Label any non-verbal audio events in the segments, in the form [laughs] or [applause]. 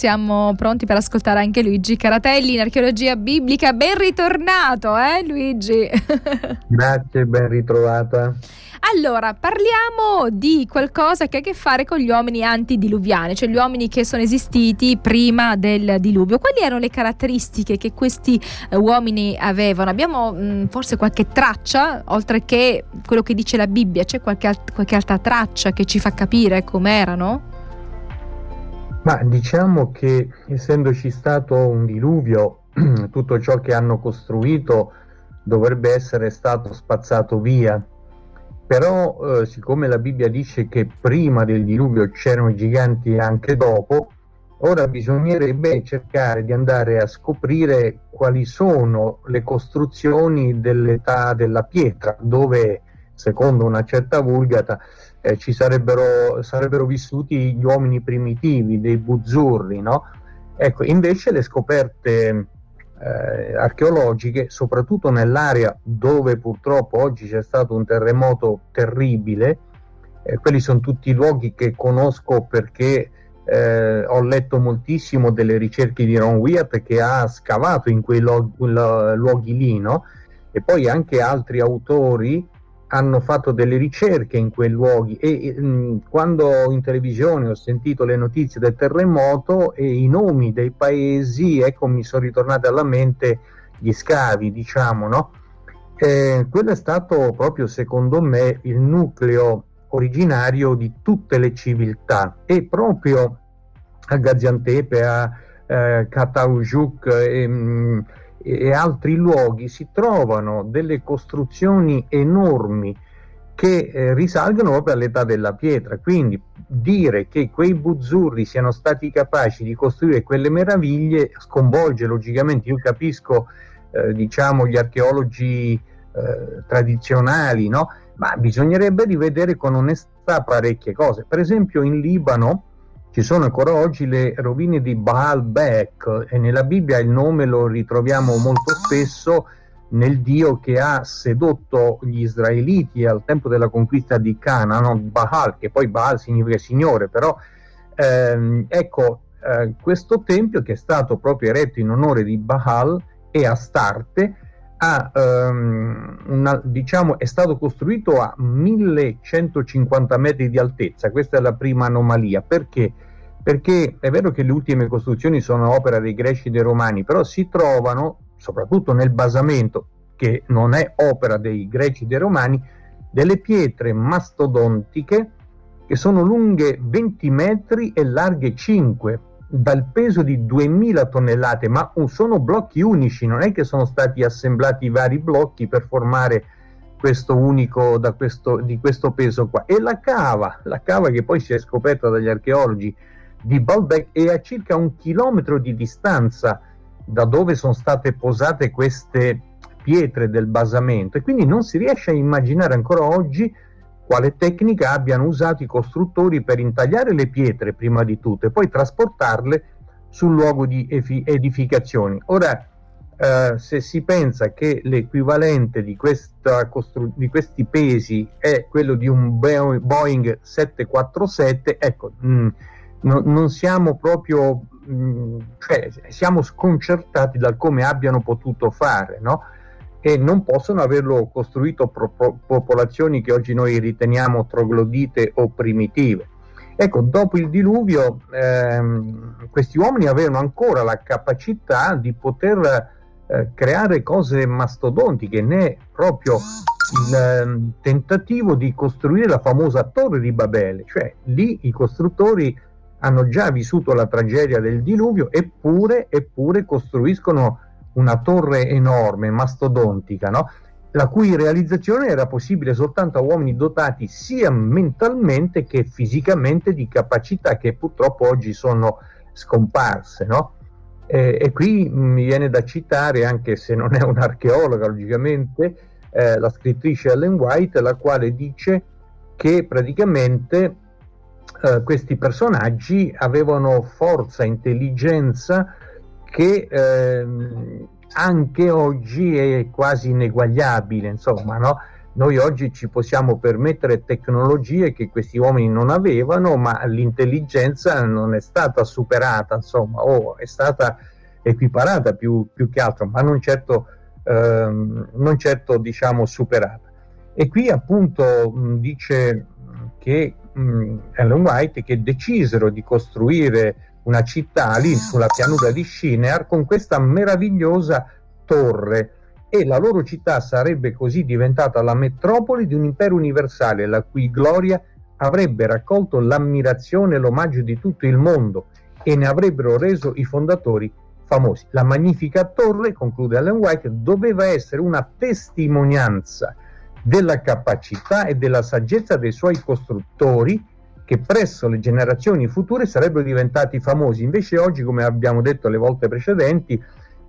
siamo pronti per ascoltare anche Luigi Caratelli in archeologia biblica. Ben ritornato, eh Luigi? [laughs] Grazie, ben ritrovata. Allora, parliamo di qualcosa che ha a che fare con gli uomini antidiluviani, cioè gli uomini che sono esistiti prima del diluvio. Quali erano le caratteristiche che questi eh, uomini avevano? Abbiamo mh, mm, forse qualche traccia, oltre che quello che dice la Bibbia, c'è qualche, alt- qualche altra traccia che ci fa capire com'erano? Ma diciamo che essendoci stato un diluvio, [clears throat] tutto ciò che hanno costruito dovrebbe essere stato spazzato via. Però eh, siccome la Bibbia dice che prima del diluvio c'erano giganti anche dopo, ora bisognerebbe cercare di andare a scoprire quali sono le costruzioni dell'età della pietra, dove secondo una certa vulgata eh, ci sarebbero, sarebbero vissuti gli uomini primitivi, dei buzzurri, no? Ecco, invece le scoperte eh, archeologiche, soprattutto nell'area dove purtroppo oggi c'è stato un terremoto terribile. Eh, quelli sono tutti luoghi che conosco perché eh, ho letto moltissimo delle ricerche di Ron Wyatt che ha scavato in quei luoghi, luoghi lì, no? e poi anche altri autori hanno fatto delle ricerche in quei luoghi e mh, quando in televisione ho sentito le notizie del terremoto e i nomi dei paesi, ecco mi sono ritornati alla mente gli scavi, diciamo, no? Eh, quello è stato proprio secondo me il nucleo originario di tutte le civiltà e proprio a Gaziantepe, a eh, Kataujuk e, mh, e altri luoghi si trovano delle costruzioni enormi che eh, risalgono proprio all'età della pietra. Quindi dire che quei buzzurri siano stati capaci di costruire quelle meraviglie sconvolge logicamente. Io capisco, eh, diciamo, gli archeologi eh, tradizionali, no? ma bisognerebbe rivedere con onestà parecchie cose. Per esempio, in Libano ci sono ancora oggi le rovine di Baalbek e nella Bibbia il nome lo ritroviamo molto spesso nel Dio che ha sedotto gli israeliti al tempo della conquista di Canaan, Baal, che poi Baal significa Signore, però ehm, ecco eh, questo tempio che è stato proprio eretto in onore di Baal e Astarte ha, ehm, una, diciamo, è stato costruito a 1150 metri di altezza, questa è la prima anomalia, perché? Perché è vero che le ultime costruzioni sono opera dei greci e dei romani, però si trovano, soprattutto nel basamento, che non è opera dei greci e dei romani, delle pietre mastodontiche che sono lunghe 20 metri e larghe 5 dal peso di 2000 tonnellate, ma sono blocchi unici, non è che sono stati assemblati vari blocchi per formare questo unico da questo, di questo peso qua. E la cava, la cava che poi si è scoperta dagli archeologi di Baalbek è a circa un chilometro di distanza da dove sono state posate queste pietre del basamento e quindi non si riesce a immaginare ancora oggi quale tecnica abbiano usato i costruttori per intagliare le pietre prima di tutto e poi trasportarle sul luogo di edificazioni. Ora, eh, se si pensa che l'equivalente di, costru- di, questi pesi è quello di un Boeing 747, ecco, mh, mm, no, non siamo proprio, mh, mm, cioè, siamo sconcertati dal come abbiano potuto fare, no? E non possono averlo costruito pro- popolazioni che oggi noi riteniamo troglodite o primitive. Ecco, dopo il diluvio ehm, questi uomini avevano ancora la capacità di poter eh, creare cose mastodontiche, né proprio il eh, tentativo di costruire la famosa torre di Babele, cioè lì i costruttori hanno già vissuto la tragedia del diluvio eppure, eppure costruiscono una torre enorme, mastodontica, no? la cui realizzazione era possibile soltanto a uomini dotati sia mentalmente che fisicamente di capacità che purtroppo oggi sono scomparse. No? E, e, qui mi viene da citare, anche se non è un'archeologa logicamente, eh, la scrittrice Ellen White, la quale dice che praticamente eh, questi personaggi avevano forza, intelligenza, che ehm, anche oggi è quasi ineguagliabile, insomma, no? noi oggi ci possiamo permettere tecnologie che questi uomini non avevano, ma l'intelligenza non è stata superata, insomma, o è stata equiparata più, più che altro, ma non certo, ehm, non certo diciamo, superata. E qui appunto dice che mh, Ellen White che decisero di costruire una città lì sulla pianura di Shinear con questa meravigliosa torre e la loro città sarebbe così diventata la metropoli di un impero universale la cui gloria avrebbe raccolto l'ammirazione e l'omaggio di tutto il mondo e ne avrebbero reso i fondatori famosi. La magnifica torre, conclude Allen White, doveva essere una testimonianza della capacità e della saggezza dei suoi costruttori che presso le generazioni future sarebbero diventati famosi. Invece oggi, come abbiamo detto le volte precedenti,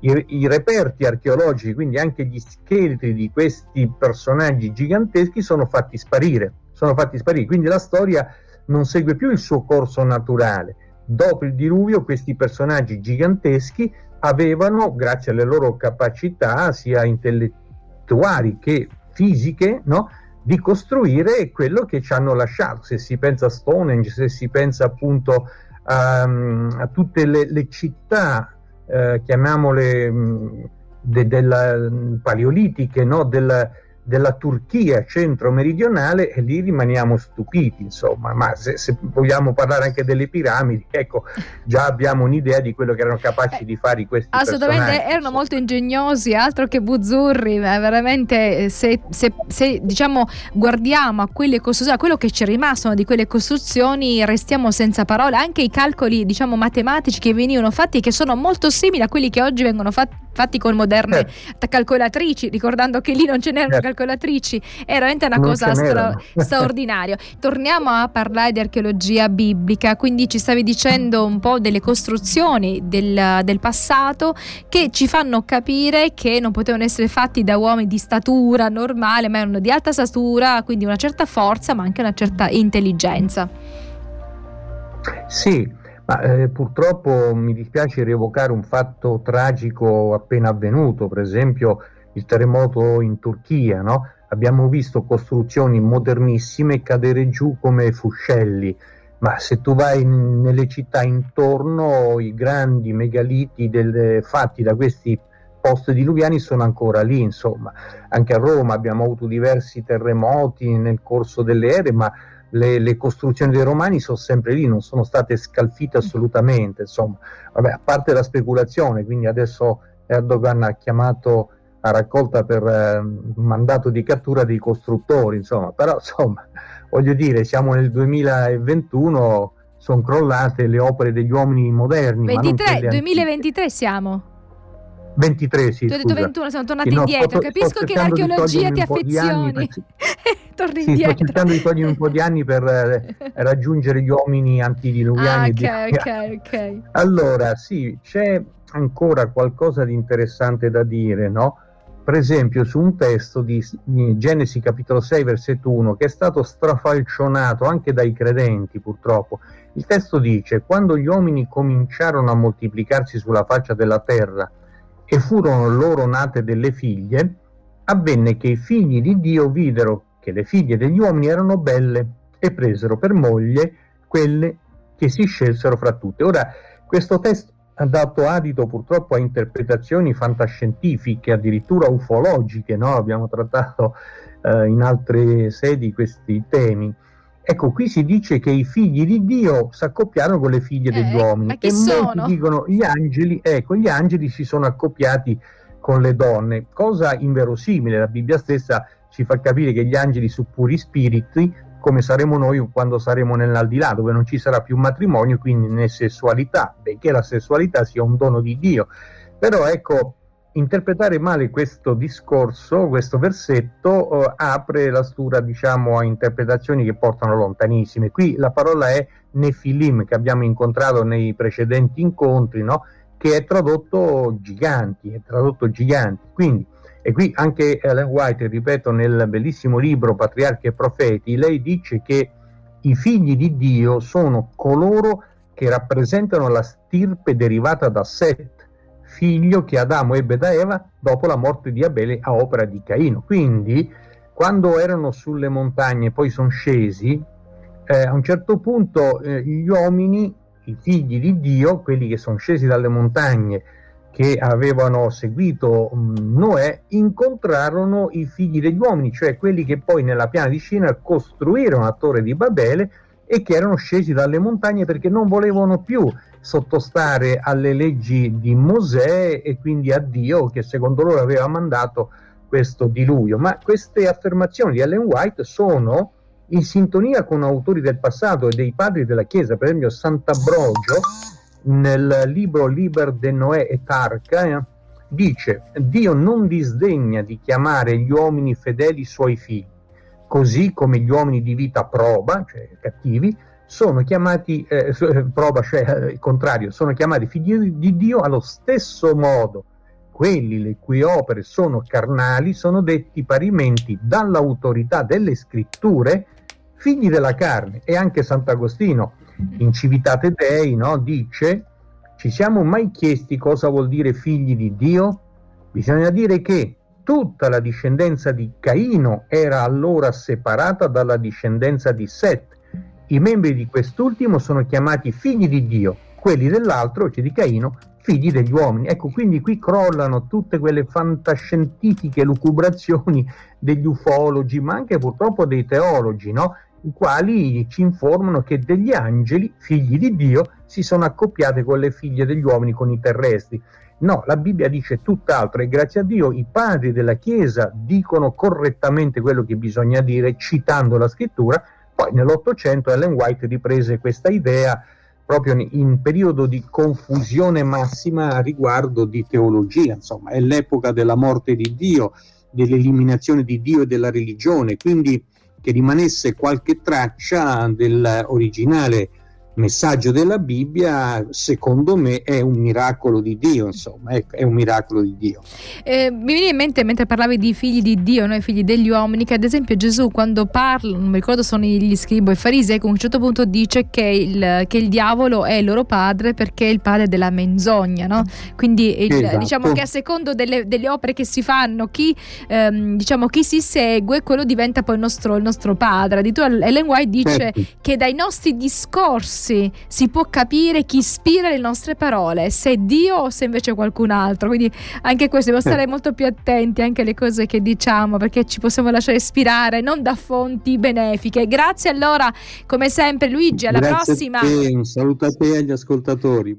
i, i, reperti archeologici, quindi anche gli scheletri di questi personaggi giganteschi, sono fatti sparire. Sono fatti sparire. Quindi la storia non segue più il suo corso naturale. Dopo il diluvio, questi personaggi giganteschi avevano, grazie alle loro capacità sia intellettuali che fisiche, no? Di costruire quello che ci hanno lasciato. Se si pensa a Stonehenge, se si pensa appunto a, a tutte le, le città, eh, chiamiamole mh, de, della, paleolitiche, no? del, della Turchia centro-meridionale e lì rimaniamo stupiti, insomma, ma se, se, vogliamo parlare anche delle piramidi, ecco, già abbiamo un'idea di quello che erano capaci di fare questi Assolutamente, erano molto ingegnosi, altro che buzzurri, veramente se, se, se, diciamo guardiamo a quelle costruzioni, a quello che ci è rimasto di quelle costruzioni, restiamo senza parole, anche i calcoli, diciamo, matematici che venivano fatti che sono molto simili a quelli che oggi vengono fatti, fatti con moderne eh. calcolatrici, ricordando che lì non ce n'erano eh. calcolatrici, è veramente una non cosa stra- [laughs] straordinaria. Torniamo a parlare di archeologia biblica, quindi ci stavi dicendo un po' delle costruzioni del, del passato che ci fanno capire che non potevano essere fatti da uomini di statura normale, ma erano di alta statura, quindi una certa forza, ma anche una certa intelligenza. Sì, ma eh, purtroppo mi dispiace rievocare un fatto tragico appena avvenuto, per esempio il terremoto in Turchia, no? abbiamo visto costruzioni modernissime cadere giù come fuscelli, ma se tu vai in, nelle città intorno i grandi megaliti del, fatti da questi post diluviani sono ancora lì, insomma, anche a Roma abbiamo avuto diversi terremoti nel corso delle ere, ma le, le, costruzioni dei romani sono sempre lì, non sono state scalfite assolutamente. Insomma, Vabbè, a parte la speculazione, quindi adesso Erdogan ha chiamato a raccolta per eh, mandato di cattura dei costruttori, insomma, però insomma, voglio dire, siamo nel 2021, sono crollate le opere degli uomini moderni. 23, 2023 siamo. 23, sì. Tu hai detto 21, siamo tornati no, indietro. Sto, Capisco sto che l'archeologia ti affezioni. Per... [laughs] Torni sì, indietro. Sto cercando di togliere un po' di anni per eh, [laughs] raggiungere gli uomini antidiluviani. Ah, ok, [laughs] ok, ok. Allora, sì, c'è ancora qualcosa di interessante da dire, no? Per esempio, su un testo di Genesi capitolo 6, versetto 1, che è stato strafalcionato anche dai credenti, purtroppo. Il testo dice: Quando gli uomini cominciarono a moltiplicarsi sulla faccia della terra e furono loro nate delle figlie, avvenne che i figli di Dio videro che le figlie degli uomini erano belle e presero per moglie quelle che si scelsero fra tutte. Ora, questo testo ha dato adito purtroppo a interpretazioni fantascientifiche, addirittura ufologiche, no? abbiamo trattato eh, in altre sedi questi temi. Ecco, qui si dice che i figli di Dio si accoppiarono con le figlie degli eh, uomini e sono? molti dicono gli angeli, ecco, gli angeli si sono accoppiati con le donne, cosa inverosimile, la Bibbia stessa ci fa capire che gli angeli sono puri spiriti, come saremo noi quando saremo nell'aldilà, dove non ci sarà più matrimonio, quindi né sessualità, benché la sessualità sia un dono di Dio. Però ecco, interpretare male questo discorso, questo versetto, eh, apre la stura, diciamo, a interpretazioni che portano lontanissime. Qui la parola è Nefilim, che abbiamo incontrato nei precedenti incontri, no? che è tradotto giganti, è tradotto giganti. Quindi, e qui anche Ellen White, ripeto, nel bellissimo libro Patriarchi e Profeti, lei dice che i figli di Dio sono coloro che rappresentano la stirpe derivata da Set, figlio che Adamo ebbe da Eva dopo la morte di Abele a opera di Caino. Quindi quando erano sulle montagne, poi sono scesi, eh, a un certo punto eh, gli uomini, i figli di Dio, quelli che sono scesi dalle montagne, che avevano seguito mm, Noè, incontrarono i figli degli uomini, cioè quelli che poi nella piana di scena costruirono la torre di Babele e che erano scesi dalle montagne perché non volevano più sottostare alle leggi di Mosè e quindi a Dio che secondo loro aveva mandato questo diluvio. Ma queste affermazioni di Ellen White sono in sintonia con autori del passato e dei padri della Chiesa, per esempio Sant'Abrogio nel libro Liber de Noè e Tarca eh, dice Dio non disdegna di chiamare gli uomini fedeli suoi figli, così come gli uomini di vita proba, cioè cattivi, sono chiamati, eh, proba, cioè eh, il contrario, sono chiamati figli di Dio allo stesso modo. Quelli le cui opere sono carnali sono detti parimenti dall'autorità delle scritture figli della carne. E anche Sant'Agostino in Civitate Dei no, dice ci siamo mai chiesti cosa vuol dire figli di Dio? Bisogna dire che tutta la discendenza di Caino era allora separata dalla discendenza di Set. I membri di quest'ultimo sono chiamati figli di Dio, quelli dell'altro, cioè di Caino, figli degli uomini. Ecco, quindi qui crollano tutte quelle fantascientifiche lucubrazioni degli ufologi, ma anche purtroppo dei teologi, no? i quali ci informano che degli angeli, figli di Dio, si sono accoppiati con le figlie degli uomini, con i terrestri. No, la Bibbia dice tutt'altro e grazie a Dio i padri della Chiesa dicono correttamente quello che bisogna dire citando la scrittura. Poi nell'Ottocento Ellen White riprese questa idea proprio in periodo di confusione massima a riguardo di teologia, insomma, è l'epoca della morte di Dio, dell'eliminazione di Dio e della religione, quindi che rimanesse qualche traccia dell'originale messaggio della Bibbia, secondo me, è un miracolo di Dio, insomma, è, è un miracolo di Dio. Eh, mi viene in mente mentre parlavi di figli di Dio, noi figli degli uomini, che ad esempio Gesù quando parla, non mi ricordo sono gli scribo e farisei, a un certo punto dice che il, che il, diavolo è il loro padre perché è il padre della menzogna, no? Quindi il, esatto. diciamo che a secondo delle, delle, opere che si fanno, chi, ehm, diciamo, chi si segue, quello diventa poi il nostro, il nostro padre. Addirittura Ellen White dice certo. che dai nostri discorsi discorsi si può capire chi ispira le nostre parole, se è Dio o se invece qualcun altro. Quindi anche questo dobbiamo stare molto più attenti anche alle cose che diciamo perché ci possiamo lasciare ispirare non da fonti benefiche. Grazie allora, come sempre Luigi, alla Grazie prossima. Un saluto a te e agli ascoltatori.